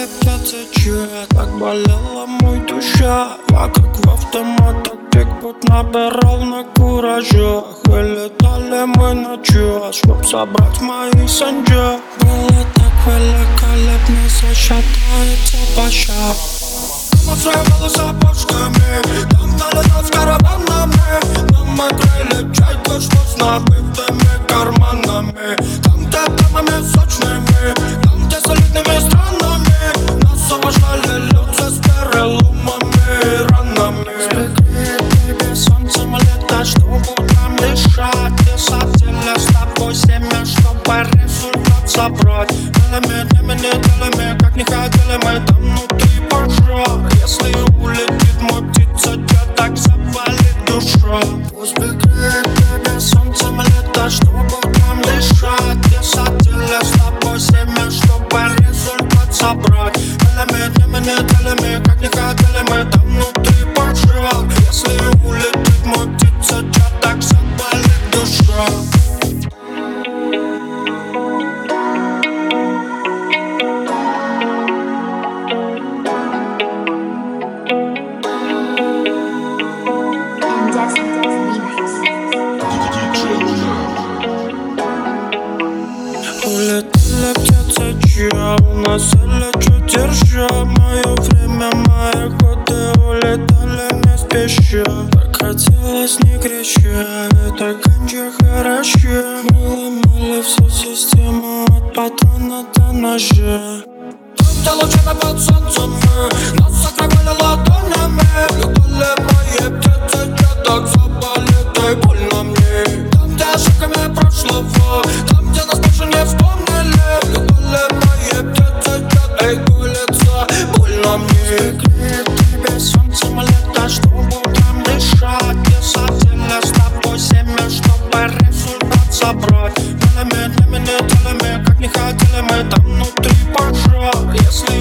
слепят зачет Так болела мой душа. Вокруг в автоматах Бигбут набирал на кураже Вылетали мы на час Чтоб собрать мои санджи Было так великолепно Зачатается поща Устраивала сапожками Там налетал собрать Белыми днями, неделями Как не хотели мы там внутри пожар Если улетит мой птица Я так завалит душа. Пусть держа Мое время, мои годы улетали не спеша Так хотелось не крича, это ганджа хороша Мы ломали всю систему от патрона до ножа. Где лучами под солнцем мы Нас закрывали ладонями. Летали мои птицы, хотели мы там внутри пожар Если